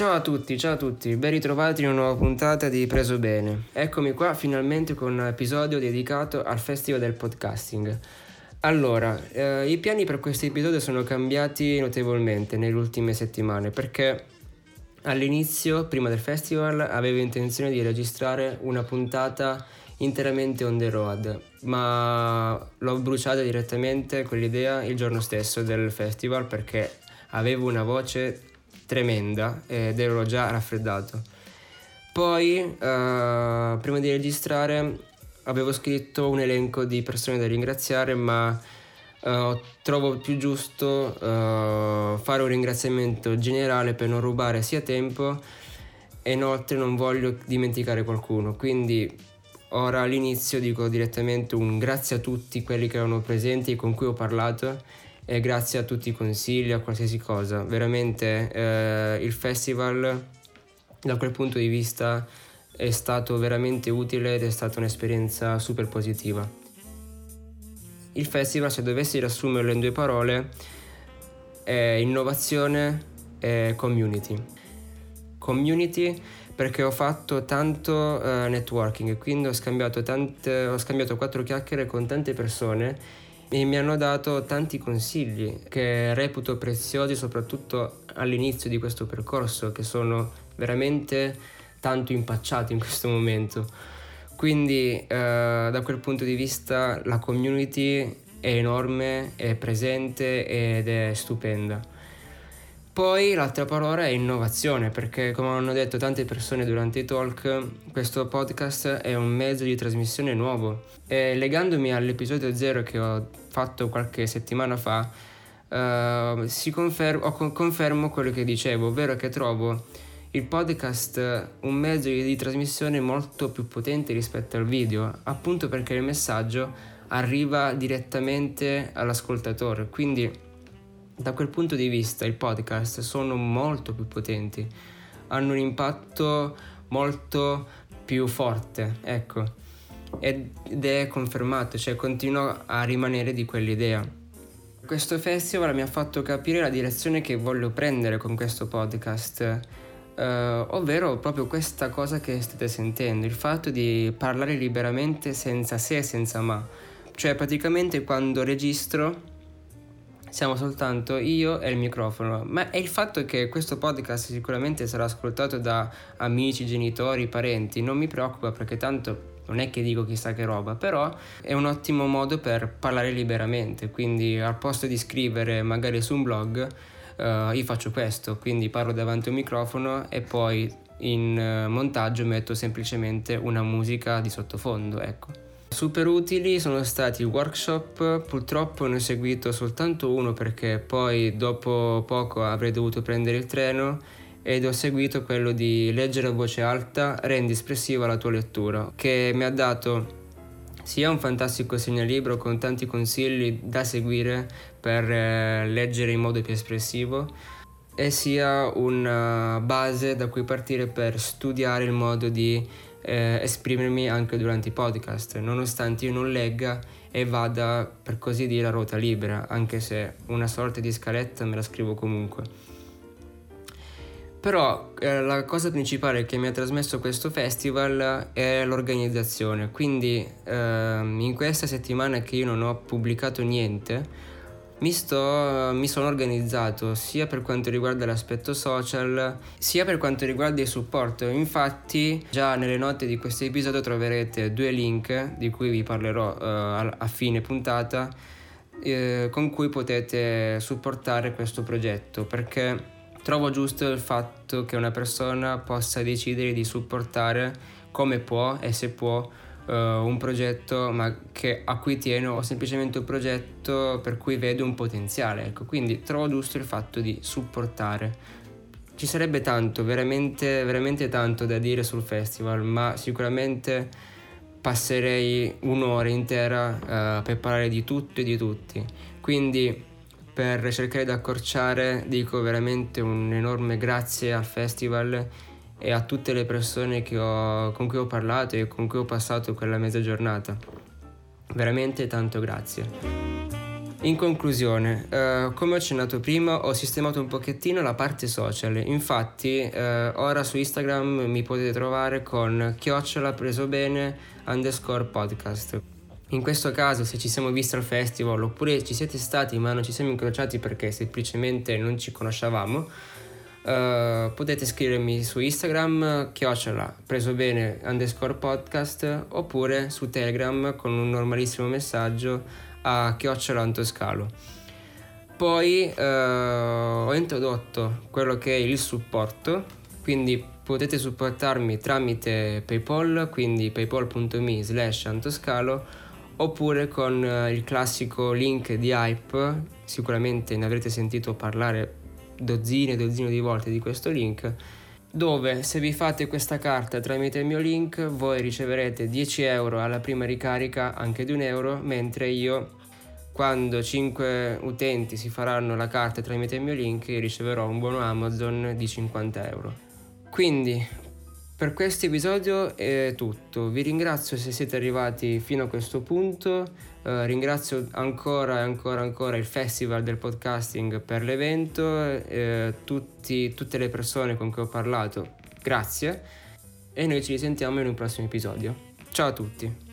Ciao a tutti, ciao a tutti, ben ritrovati in una nuova puntata di Preso Bene. Eccomi qua finalmente con un episodio dedicato al Festival del Podcasting. Allora, eh, i piani per questo episodio sono cambiati notevolmente nelle ultime settimane perché all'inizio, prima del festival, avevo intenzione di registrare una puntata interamente on the road, ma l'ho bruciata direttamente quell'idea il giorno stesso del festival perché avevo una voce tremenda ed ero già raffreddato. Poi, uh, prima di registrare, avevo scritto un elenco di persone da ringraziare, ma uh, trovo più giusto uh, fare un ringraziamento generale per non rubare sia tempo e inoltre non voglio dimenticare qualcuno. Quindi ora all'inizio dico direttamente un grazie a tutti quelli che erano presenti e con cui ho parlato e grazie a tutti i consigli, a qualsiasi cosa. Veramente eh, il festival da quel punto di vista è stato veramente utile ed è stata un'esperienza super positiva. Il festival, se dovessi riassumerlo in due parole, è innovazione e community. Community perché ho fatto tanto uh, networking, quindi ho scambiato, tante, ho scambiato quattro chiacchiere con tante persone e mi hanno dato tanti consigli che reputo preziosi soprattutto all'inizio di questo percorso, che sono veramente tanto impacciato in questo momento. Quindi eh, da quel punto di vista la community è enorme, è presente ed è stupenda. Poi l'altra parola è innovazione, perché come hanno detto tante persone durante i talk, questo podcast è un mezzo di trasmissione nuovo. E legandomi all'episodio zero che ho fatto qualche settimana fa, uh, confer- confermo quello che dicevo, ovvero che trovo il podcast un mezzo di trasmissione molto più potente rispetto al video, appunto perché il messaggio arriva direttamente all'ascoltatore, quindi da quel punto di vista i podcast sono molto più potenti, hanno un impatto molto più forte, ecco, ed è confermato, cioè continuo a rimanere di quell'idea. Questo festival mi ha fatto capire la direzione che voglio prendere con questo podcast Uh, ovvero proprio questa cosa che state sentendo, il fatto di parlare liberamente senza se e senza ma. Cioè praticamente quando registro siamo soltanto io e il microfono, ma è il fatto che questo podcast sicuramente sarà ascoltato da amici, genitori, parenti, non mi preoccupa perché tanto non è che dico chissà che roba, però è un ottimo modo per parlare liberamente, quindi al posto di scrivere magari su un blog uh, io faccio questo, quindi parlo davanti a un microfono e poi in uh, montaggio metto semplicemente una musica di sottofondo, ecco. Super utili sono stati i workshop, purtroppo ne ho seguito soltanto uno perché poi dopo poco avrei dovuto prendere il treno ed ho seguito quello di leggere a voce alta, rendi espressiva la tua lettura, che mi ha dato sia un fantastico segnalibro con tanti consigli da seguire per eh, leggere in modo più espressivo e sia una base da cui partire per studiare il modo di eh, esprimermi anche durante i podcast, nonostante io non legga e vada per così dire a ruota libera, anche se una sorta di scaletta me la scrivo comunque. Però eh, la cosa principale che mi ha trasmesso questo festival è l'organizzazione, quindi eh, in questa settimana che io non ho pubblicato niente, mi, sto, mi sono organizzato sia per quanto riguarda l'aspetto social sia per quanto riguarda il supporto. Infatti già nelle note di questo episodio troverete due link di cui vi parlerò eh, a, fine puntata eh, con cui potete supportare questo progetto perché Trovo giusto il fatto che una persona possa decidere di supportare come può e se può uh, un progetto ma che, a cui tiene o semplicemente un progetto per cui vede un potenziale. Ecco, quindi trovo giusto il fatto di supportare. Ci sarebbe tanto, veramente, veramente tanto da dire sul festival, ma sicuramente passerei un'ora intera uh, per parlare di tutto e di tutti. Quindi per cercare di accorciare dico veramente un enorme grazie al festival e a tutte le persone ho, con cui ho parlato e con cui ho passato quella mezza giornata. Veramente tanto grazie. In conclusione, eh, come ho accennato prima, ho sistemato un pochettino la parte social. Infatti, eh, ora su Instagram mi potete trovare con chiocciola preso bene underscore podcast. In questo caso, se ci siamo visti al festival oppure ci siete stati ma non ci siamo incrociati perché semplicemente non ci conoscevamo, Uh, potete scrivermi su Instagram chiocciola preso bene underscore podcast oppure su Telegram con un normalissimo messaggio a chiocciola Antoscalo. Poi uh, ho introdotto quello che è il supporto, quindi potete supportarmi tramite PayPal, quindi paypal.me slash antoscalo oppure con uh, il classico link di Hype, sicuramente ne avrete sentito parlare dozzine e dozzine di volte di questo link dove se vi fate questa carta tramite il mio link voi riceverete 10 euro alla prima ricarica anche di un euro mentre io quando 5 utenti si faranno la carta tramite il mio link riceverò un buono Amazon di 50 euro. Quindi per questo episodio è tutto, vi ringrazio se siete arrivati fino a questo punto, eh, ringrazio ancora e ancora ancora il Festival del Podcasting per l'evento, eh, tutti, tutte le persone con cui ho parlato, grazie e noi ci risentiamo in un prossimo episodio. Ciao a tutti!